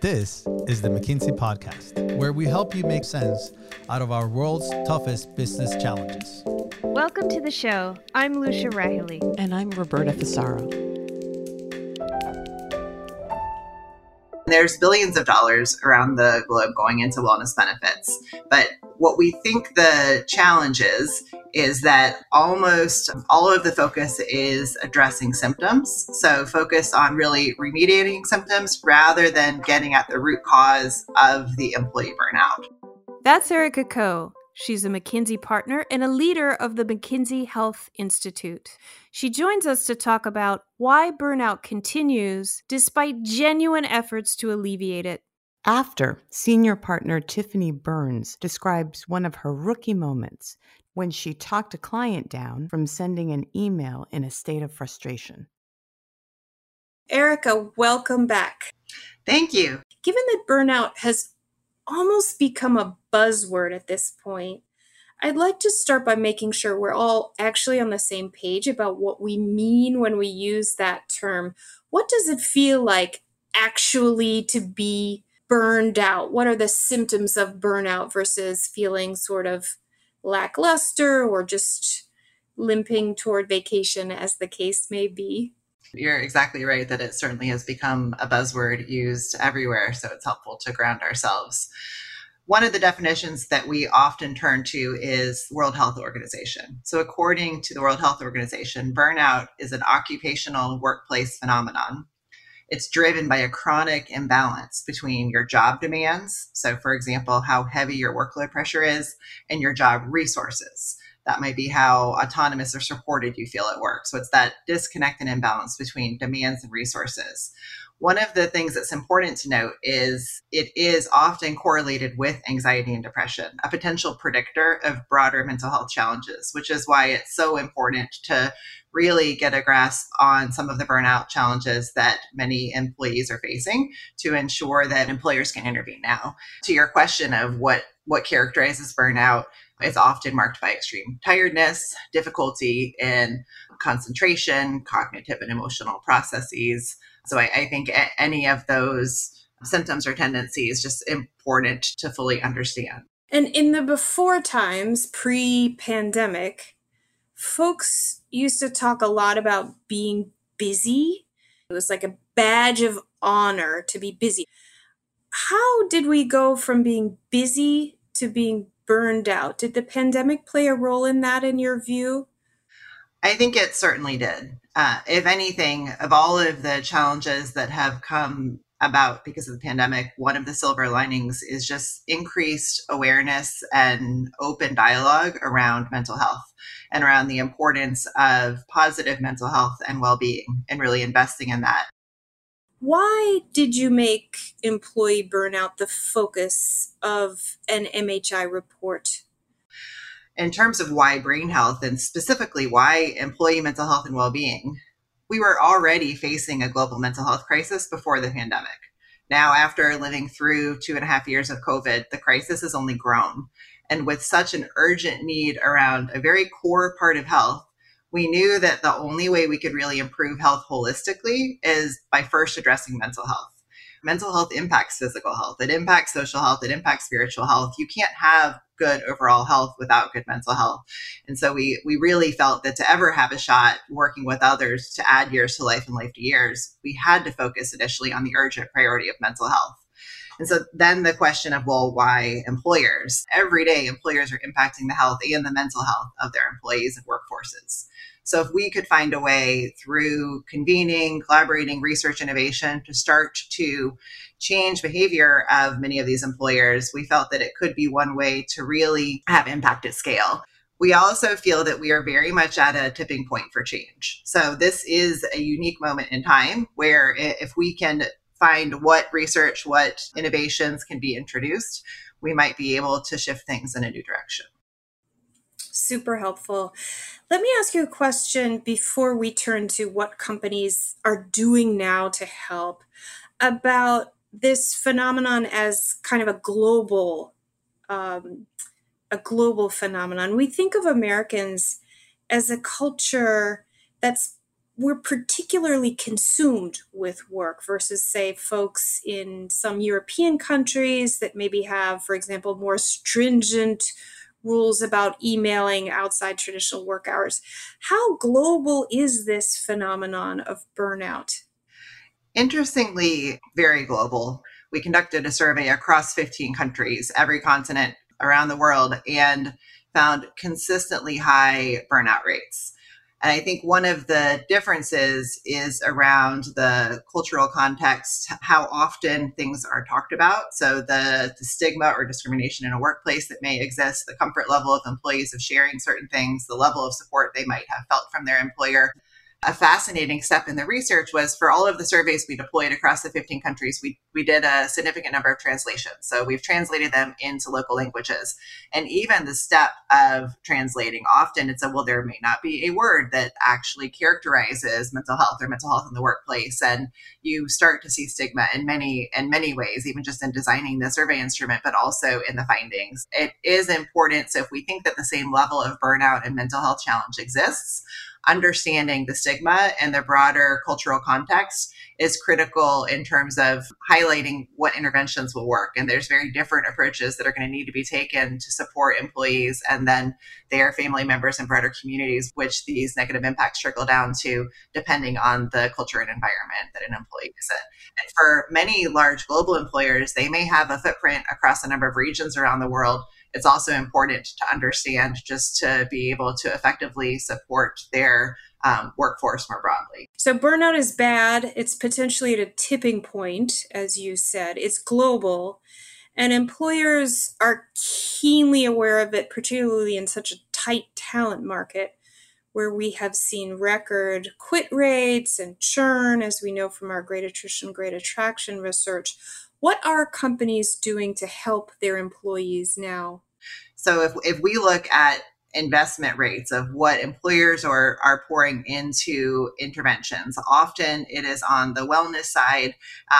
This is the McKinsey Podcast, where we help you make sense out of our world's toughest business challenges. Welcome to the show. I'm Lucia Rahilly. And I'm Roberta Fusaro. There's billions of dollars around the globe going into wellness benefits. But what we think the challenge is, is that almost all of the focus is addressing symptoms. So, focus on really remediating symptoms rather than getting at the root cause of the employee burnout. That's Erica Coe. She's a McKinsey partner and a leader of the McKinsey Health Institute. She joins us to talk about why burnout continues despite genuine efforts to alleviate it. After, senior partner Tiffany Burns describes one of her rookie moments when she talked a client down from sending an email in a state of frustration. Erica, welcome back. Thank you. Given that burnout has almost become a buzzword at this point. I'd like to start by making sure we're all actually on the same page about what we mean when we use that term. What does it feel like actually to be burned out? What are the symptoms of burnout versus feeling sort of lackluster or just limping toward vacation, as the case may be? You're exactly right that it certainly has become a buzzword used everywhere. So it's helpful to ground ourselves. One of the definitions that we often turn to is World Health Organization. So according to the World Health Organization, burnout is an occupational workplace phenomenon. It's driven by a chronic imbalance between your job demands, so for example, how heavy your workload pressure is, and your job resources. That might be how autonomous or supported you feel at work. So it's that disconnect and imbalance between demands and resources. One of the things that's important to note is it is often correlated with anxiety and depression, a potential predictor of broader mental health challenges, which is why it's so important to really get a grasp on some of the burnout challenges that many employees are facing to ensure that employers can intervene now. To your question of what what characterizes burnout, it's often marked by extreme tiredness, difficulty in concentration, cognitive and emotional processes. So I, I think any of those symptoms or tendencies just important to fully understand. And in the before times, pre pandemic, folks used to talk a lot about being busy. It was like a badge of honor to be busy. How did we go from being busy to being burned out. Did the pandemic play a role in that, in your view? I think it certainly did. Uh, if anything, of all of the challenges that have come about because of the pandemic, one of the silver linings is just increased awareness and open dialogue around mental health and around the importance of positive mental health and well being and really investing in that. Why did you make employee burnout the focus of an MHI report? In terms of why brain health and specifically why employee mental health and well being, we were already facing a global mental health crisis before the pandemic. Now, after living through two and a half years of COVID, the crisis has only grown. And with such an urgent need around a very core part of health, we knew that the only way we could really improve health holistically is by first addressing mental health. Mental health impacts physical health, it impacts social health, it impacts spiritual health. You can't have good overall health without good mental health. And so we we really felt that to ever have a shot working with others to add years to life and life to years, we had to focus initially on the urgent priority of mental health. And so then the question of, well, why employers? Every day, employers are impacting the health and the mental health of their employees and workforces. So if we could find a way through convening, collaborating, research, innovation to start to change behavior of many of these employers, we felt that it could be one way to really have impact at scale. We also feel that we are very much at a tipping point for change. So, this is a unique moment in time where if we can find what research, what innovations can be introduced, we might be able to shift things in a new direction. Super helpful. Let me ask you a question before we turn to what companies are doing now to help about this phenomenon as kind of a global um, a global phenomenon. We think of Americans as a culture that's we're particularly consumed with work versus, say, folks in some European countries that maybe have, for example, more stringent rules about emailing outside traditional work hours. How global is this phenomenon of burnout? Interestingly, very global. We conducted a survey across 15 countries, every continent around the world, and found consistently high burnout rates. And I think one of the differences is around the cultural context, how often things are talked about. So, the, the, stigma or discrimination in a workplace that may exist, the comfort level of employees of sharing certain things, the level of support they might have felt from their employer a fascinating step in the research was for all of the surveys we deployed across the 15 countries, we, we did a significant number of translations. So we've translated them into local languages. And even the step of translating, often it's a, well, there may not be a word that actually characterizes mental health or mental health in the workplace. And you start to see stigma in many, in many ways, even just in designing the survey instrument, but also in the findings. It is important. So if we think that the same level of burnout and mental health challenge exists, understanding the stigma and the broader cultural context is critical in terms of highlighting what interventions will work. And there's very different approaches that are going to need to be taken to support employees and then their family members and broader communities, which these negative impacts trickle down to depending on the culture and environment that an employee is in. And for many large global employers, they may have a footprint across a number of regions around the world it's also important to understand just to be able to effectively support their um, workforce more broadly. So, burnout is bad. It's potentially at a tipping point, as you said. It's global, and employers are keenly aware of it, particularly in such a tight talent market where we have seen record quit rates and churn, as we know from our great attrition, great attraction research. What are companies doing to help their employees now? So if, if we look at investment rates of what employers are, are pouring into interventions. Often it is on the wellness side,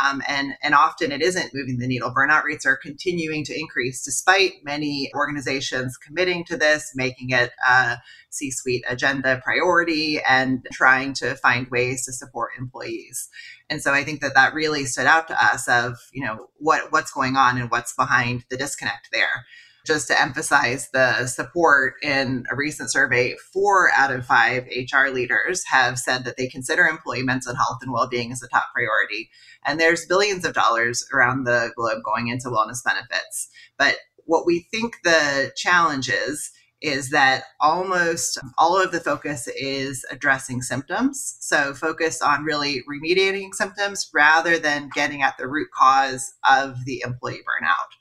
um, and, and often it isn't moving the needle. Burnout rates are continuing to increase despite many organizations committing to this, making it a C suite agenda priority, and trying to find ways to support employees. And so I think that that really stood out to us of, you know, what, what's going on and what's behind the disconnect there just to emphasize the support in a recent survey, four out of five HR leaders have said that they consider employee mental health and well being as a top priority. And there's billions of dollars around the globe going into wellness benefits. But what we think the challenge is, is that almost all of the focus is addressing symptoms. So, focus on really remediating symptoms rather than getting at the root cause of the employee burnout.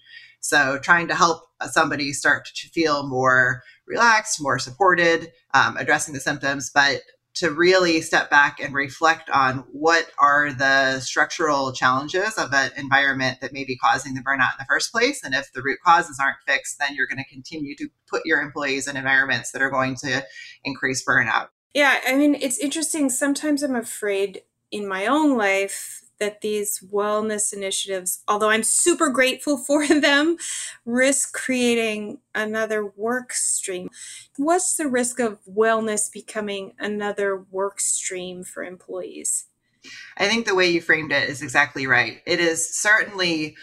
So trying to help somebody start to feel more relaxed, more supported, um, addressing the symptoms, but to really step back and reflect on what are the structural challenges of an environment that may be causing the burnout in the first place. And if the root causes aren't fixed, then you're going to continue to put your employees in environments that are going to increase burnout. Yeah, I mean, it's interesting. Sometimes I'm afraid in my own life that these wellness initiatives, although I'm super grateful for them, risk creating another work stream. What's the risk of wellness becoming another work stream for employees? I think the way you framed it is exactly right. It is certainly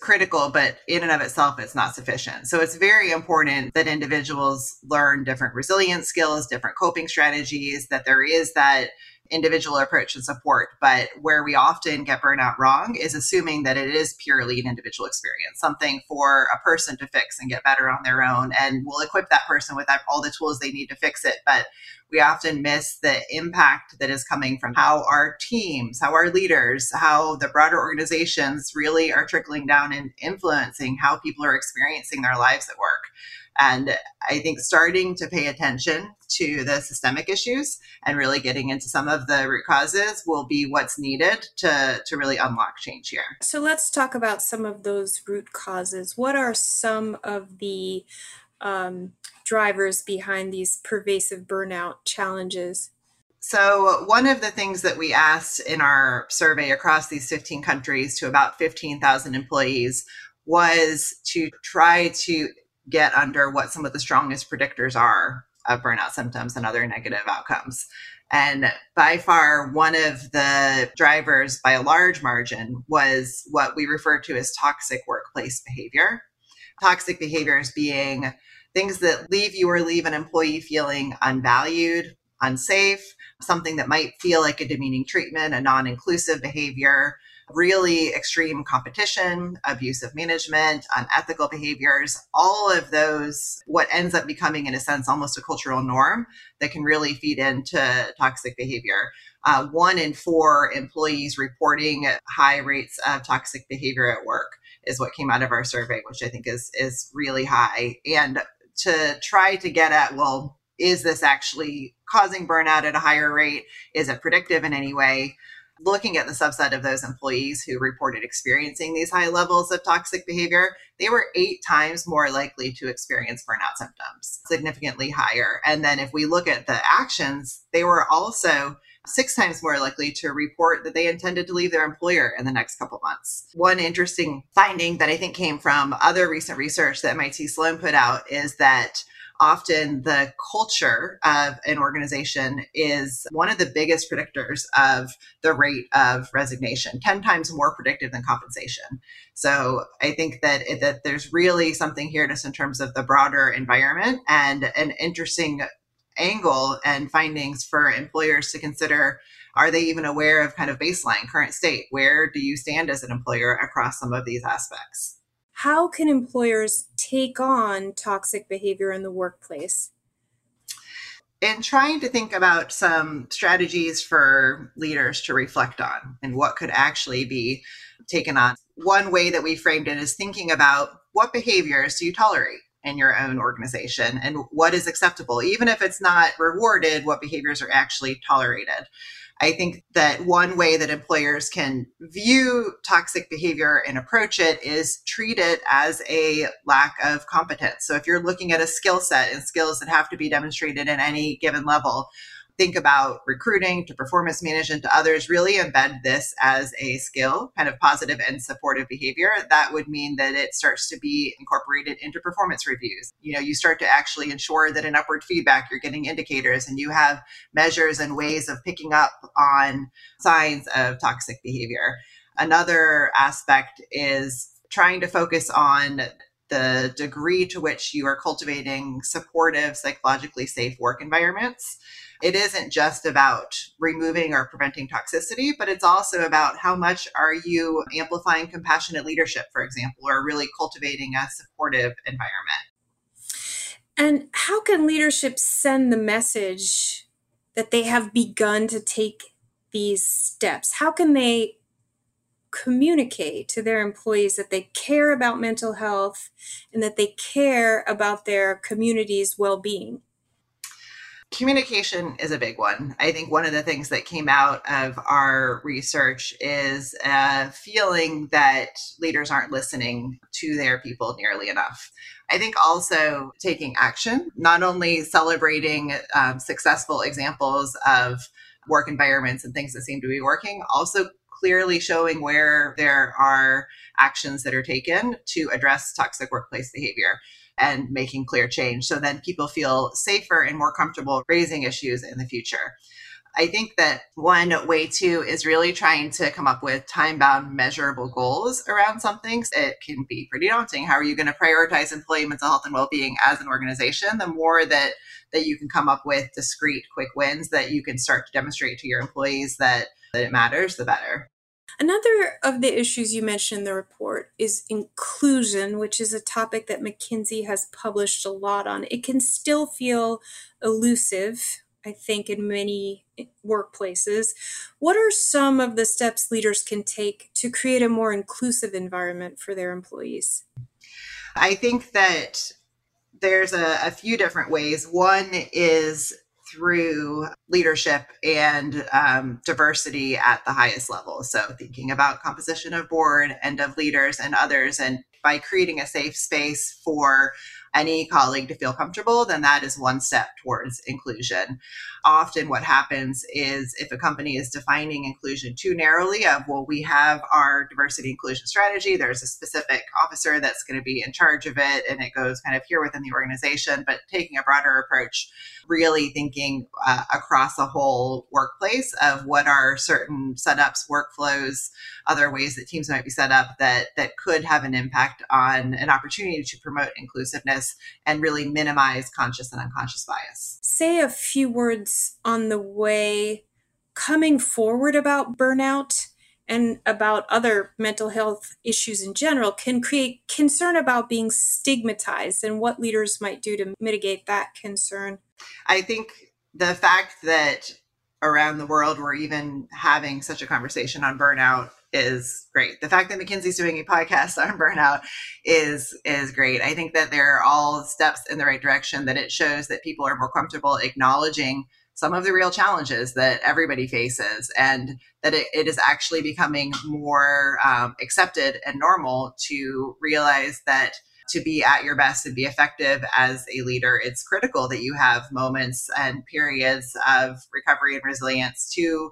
critical, but in and of itself, it's not sufficient. So it's very important that individuals learn different resilience skills, different coping strategies, that there is that individual approach and support. But where we often get burnout wrong is assuming that it is purely an individual experience, something for a person to fix and get better on their own. And we'll equip that person with all the tools they need to fix it. But we often miss the impact that is coming from how our teams, how our leaders, how the broader organizations really are trickling down and influencing how people are experiencing their lives at work. And I think starting to pay attention to the systemic issues and really getting into some of the root causes will be what's needed to, to really unlock change here. So let's talk about some of those root causes. What are some of the um, drivers behind these pervasive burnout challenges? So, one of the things that we asked in our survey across these 15 countries to about 15,000 employees was to try to get under what some of the strongest predictors are of burnout symptoms and other negative outcomes. And by far, one of the drivers by a large margin was what we refer to as toxic workplace behavior. Toxic behaviors being things that leave you or leave an employee feeling unvalued, unsafe, something that might feel like a demeaning treatment, a non inclusive behavior, really extreme competition, abusive management, unethical behaviors, all of those, what ends up becoming, in a sense, almost a cultural norm that can really feed into toxic behavior. Uh, one in four employees reporting high rates of toxic behavior at work is what came out of our survey, which I think is is really high. And to try to get at, well, is this actually causing burnout at a higher rate? Is it predictive in any way? looking at the subset of those employees who reported experiencing these high levels of toxic behavior, they were eight times more likely to experience burnout symptoms, significantly higher. And then if we look at the actions, they were also six times more likely to report that they intended to leave their employer in the next couple months. One interesting finding that I think came from other recent research that MIT Sloan put out is that often the culture of an organization is one of the biggest predictors of the rate of resignation 10 times more predictive than compensation so i think that that there's really something here just in terms of the broader environment and an interesting angle and findings for employers to consider are they even aware of kind of baseline current state where do you stand as an employer across some of these aspects how can employers take on toxic behavior in the workplace? In trying to think about some strategies for leaders to reflect on and what could actually be taken on. One way that we framed it is thinking about what behaviors do you tolerate in your own organization and what is acceptable, even if it's not rewarded, what behaviors are actually tolerated. I think that one way that employers can view toxic behavior and approach it is treat it as a lack of competence. So if you're looking at a skill set and skills that have to be demonstrated at any given level, think about recruiting to performance management to others, really embed this as a skill, kind of positive and supportive behavior, that would mean that it starts to be incorporated into performance reviews. You know, you start to actually ensure that in upward feedback, you're getting indicators and you have measures and ways of picking up on signs of toxic behavior. Another aspect is trying to focus on the degree to which you are cultivating supportive, psychologically safe work environments it isn't just about removing or preventing toxicity, but it's also about how much are you amplifying compassionate leadership, for example, or really cultivating a supportive environment. And how can leadership send the message that they have begun to take these steps? How can they communicate to their employees that they care about mental health and that they care about their community's well being? Communication is a big one. I think one of the things that came out of our research is a feeling that leaders aren't listening to their people nearly enough. I think also taking action, not only celebrating um, successful examples of work environments and things that seem to be working, also clearly showing where there are actions that are taken to address toxic workplace behavior and making clear change. So then people feel safer and more comfortable raising issues in the future. I think that one way too is really trying to come up with time bound measurable goals around something. It can be pretty daunting. How are you going to prioritize employee mental health and well being as an organization? The more that that you can come up with discrete quick wins that you can start to demonstrate to your employees that, that it matters, the better. Another of the issues you mentioned in the report is inclusion, which is a topic that McKinsey has published a lot on. It can still feel elusive, I think, in many workplaces. What are some of the steps leaders can take to create a more inclusive environment for their employees? I think that there's a, a few different ways. One is through leadership and um, diversity at the highest level. So, thinking about composition of board and of leaders and others, and by creating a safe space for any colleague to feel comfortable, then that is one step towards inclusion. Often, what happens is if a company is defining inclusion too narrowly, of well, we have our diversity inclusion strategy, there's a specific officer that's going to be in charge of it, and it goes kind of here within the organization, but taking a broader approach, really thinking uh, across the whole workplace of what are certain setups, workflows, other ways that teams might be set up that that could have an impact on an opportunity to promote inclusiveness and really minimize conscious and unconscious bias. Say a few words on the way coming forward about burnout and about other mental health issues in general can create concern about being stigmatized and what leaders might do to mitigate that concern. I think the fact that around the world we're even having such a conversation on burnout is great. The fact that McKinsey's doing a podcast on burnout is is great. I think that they're all steps in the right direction that it shows that people are more comfortable acknowledging some of the real challenges that everybody faces and that it, it is actually becoming more um, accepted and normal to realize that to be at your best and be effective as a leader, it's critical that you have moments and periods of recovery and resilience to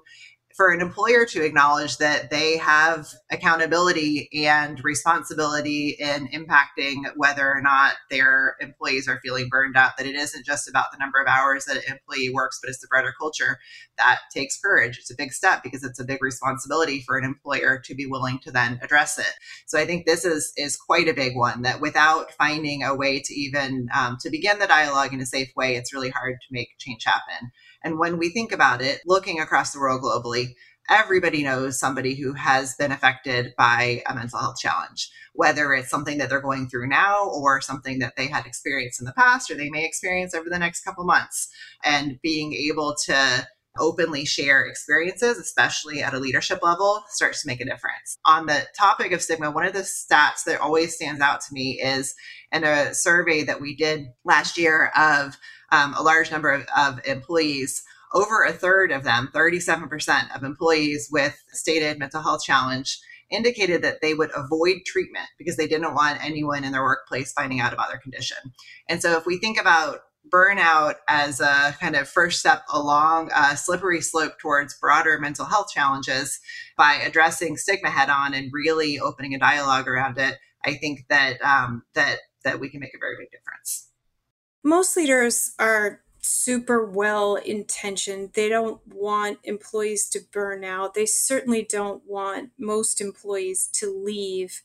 for an employer to acknowledge that they have accountability and responsibility in impacting whether or not their employees are feeling burned out, that it isn't just about the number of hours that an employee works, but it's the broader culture. That takes courage. It's a big step because it's a big responsibility for an employer to be willing to then address it. So I think this is is quite a big one that without finding a way to even um, to begin the dialogue in a safe way, it's really hard to make change happen. And when we think about it, looking across the world globally, everybody knows somebody who has been affected by a mental health challenge, whether it's something that they're going through now or something that they had experienced in the past or they may experience over the next couple months. And being able to openly share experiences, especially at a leadership level, starts to make a difference. On the topic of stigma, one of the stats that always stands out to me is in a survey that we did last year of um, a large number of, of employees over a third of them, 37% of employees with stated mental health challenge, indicated that they would avoid treatment because they didn't want anyone in their workplace finding out about their condition. And so, if we think about burnout as a kind of first step along a slippery slope towards broader mental health challenges by addressing stigma head on and really opening a dialogue around it, I think that um, that that we can make a very big difference most leaders are super well intentioned. They don't want employees to burn out. They certainly don't want most employees to leave.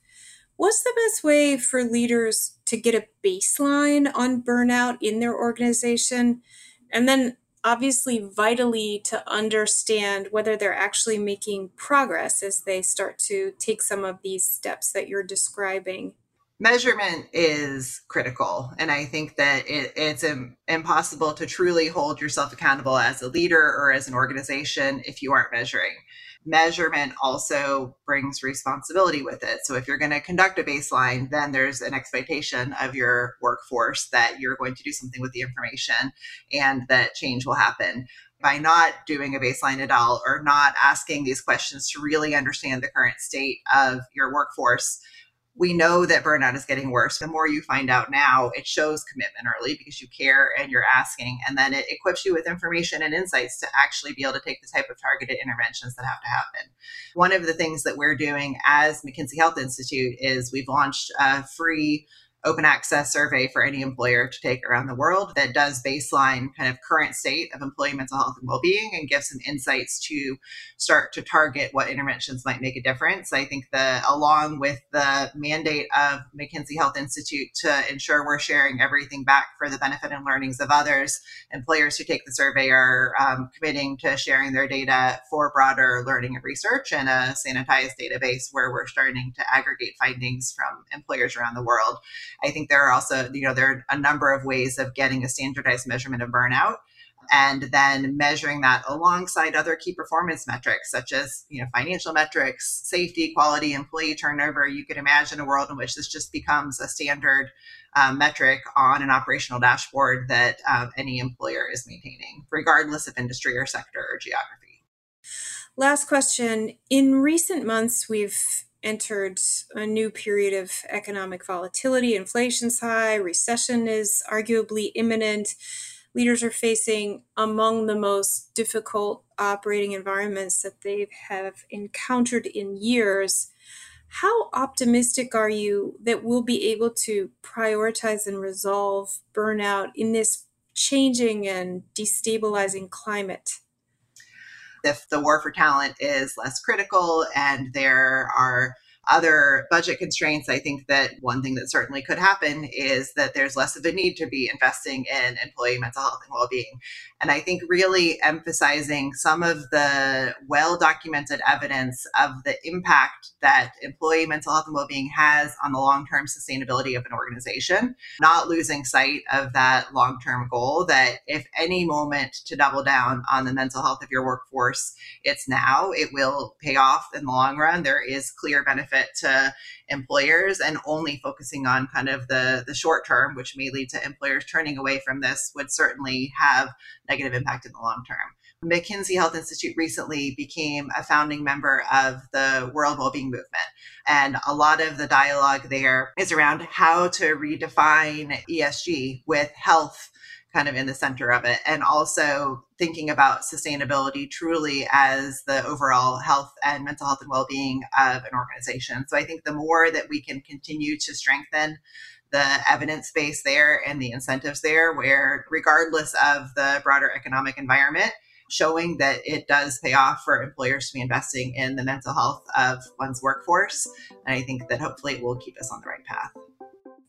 What's the best way for leaders to get a baseline on burnout in their organization? And then, obviously, vitally to understand whether they're actually making progress as they start to take some of these steps that you're describing measurement is critical and i think that it, it's Im- impossible to truly hold yourself accountable as a leader or as an organization if you aren't measuring. Measurement also brings responsibility with it. So if you're going to conduct a baseline then there's an expectation of your workforce that you're going to do something with the information and that change will happen. By not doing a baseline at all or not asking these questions to really understand the current state of your workforce we know that burnout is getting worse. The more you find out now, it shows commitment early because you care and you're asking. And then it equips you with information and insights to actually be able to take the type of targeted interventions that have to happen. One of the things that we're doing as McKinsey Health Institute is we've launched a free open access survey for any employer to take around the world that does baseline kind of current state of employee mental health and well-being and gives some insights to start to target what interventions might make a difference. I think the along with the mandate of McKinsey Health Institute to ensure we're sharing everything back for the benefit and learnings of others, employers who take the survey are um, committing to sharing their data for broader learning and research and a sanitized database where we're starting to aggregate findings from employers around the world. I think there are also, you know, there are a number of ways of getting a standardized measurement of burnout and then measuring that alongside other key performance metrics such as you know financial metrics safety quality employee turnover. You could imagine a world in which this just becomes a standard um, metric on an operational dashboard that um, any employer is maintaining regardless of industry or sector or geography. Last question. In recent months we've entered a new period of economic volatility, inflation's high, recession is arguably imminent. Leaders are facing among the most difficult operating environments that they have encountered in years. How optimistic are you that we'll be able to prioritize and resolve burnout in this changing and destabilizing climate? If the war for talent is less critical and there are other budget constraints, I think that one thing that certainly could happen is that there's less of a need to be investing in employee mental health and well being. And I think really emphasizing some of the well documented evidence of the impact that employee mental health and well being has on the long term sustainability of an organization, not losing sight of that long term goal that if any moment to double down on the mental health of your workforce, it's now. It will pay off in the long run. There is clear benefit benefit to employers and only focusing on kind of the the short term which may lead to employers turning away from this would certainly have negative impact in the long term McKinsey Health Institute recently became a founding member of the World Wellbeing Movement. And a lot of the dialogue there is around how to redefine ESG with health kind of in the center of it and also thinking about sustainability truly as the overall health and mental health and well-being of an organization. So i think the more that we can continue to strengthen the evidence base there and the incentives there where regardless of the broader economic environment showing that it does pay off for employers to be investing in the mental health of one's workforce and i think that hopefully it will keep us on the right path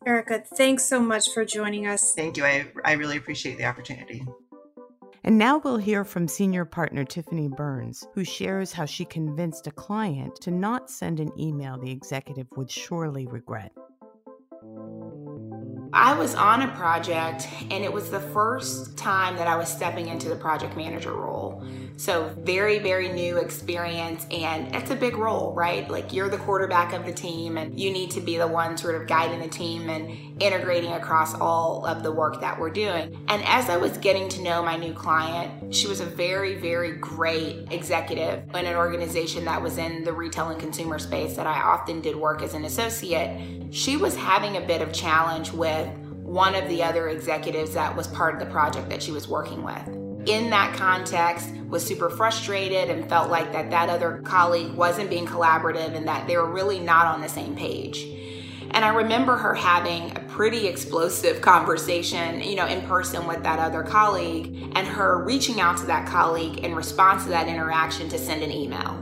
Erica, thanks so much for joining us. Thank you. I, I really appreciate the opportunity. And now we'll hear from senior partner Tiffany Burns, who shares how she convinced a client to not send an email the executive would surely regret. I was on a project, and it was the first time that I was stepping into the project manager role. So, very, very new experience, and it's a big role, right? Like, you're the quarterback of the team, and you need to be the one sort of guiding the team and integrating across all of the work that we're doing. And as I was getting to know my new client, she was a very, very great executive in an organization that was in the retail and consumer space that I often did work as an associate. She was having a bit of challenge with one of the other executives that was part of the project that she was working with. In that context, was super frustrated and felt like that that other colleague wasn't being collaborative and that they were really not on the same page. And I remember her having a pretty explosive conversation, you know, in person with that other colleague, and her reaching out to that colleague in response to that interaction to send an email.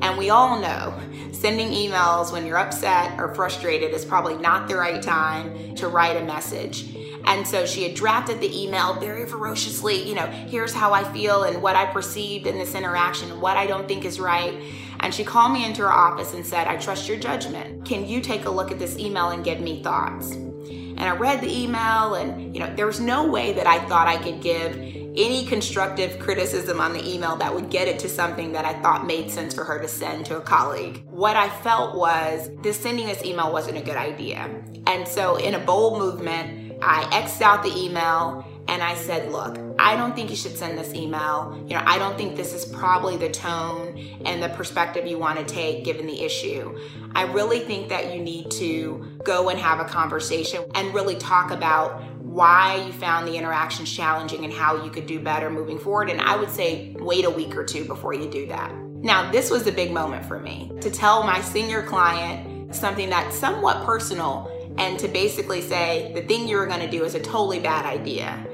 And we all know sending emails when you're upset or frustrated is probably not the right time to write a message. And so she had drafted the email very ferociously, you know, here's how I feel and what I perceived in this interaction, what I don't think is right. And she called me into her office and said, I trust your judgment. Can you take a look at this email and give me thoughts? And I read the email, and, you know, there was no way that I thought I could give any constructive criticism on the email that would get it to something that I thought made sense for her to send to a colleague. What I felt was this sending this email wasn't a good idea. And so, in a bold movement, I X'd out the email and I said, look, I don't think you should send this email. You know, I don't think this is probably the tone and the perspective you want to take given the issue. I really think that you need to go and have a conversation and really talk about why you found the interactions challenging and how you could do better moving forward. And I would say wait a week or two before you do that. Now, this was a big moment for me to tell my senior client something that's somewhat personal and to basically say the thing you were going to do is a totally bad idea.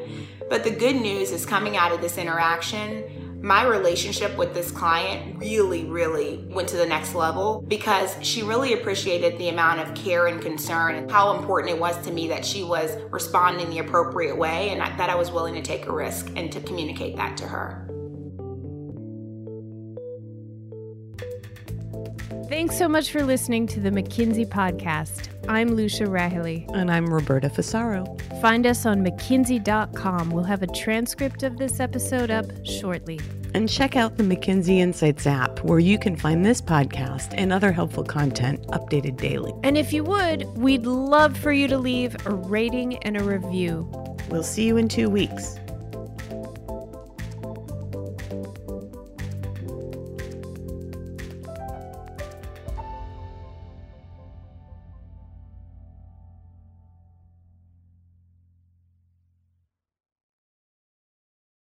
But the good news is coming out of this interaction, my relationship with this client really, really went to the next level because she really appreciated the amount of care and concern and how important it was to me that she was responding the appropriate way and that I was willing to take a risk and to communicate that to her. Thanks so much for listening to the McKinsey podcast. I'm Lucia Rahilly. And I'm Roberta Fusaro. Find us on McKinsey.com. We'll have a transcript of this episode up shortly. And check out the McKinsey Insights app, where you can find this podcast and other helpful content updated daily. And if you would, we'd love for you to leave a rating and a review. We'll see you in two weeks.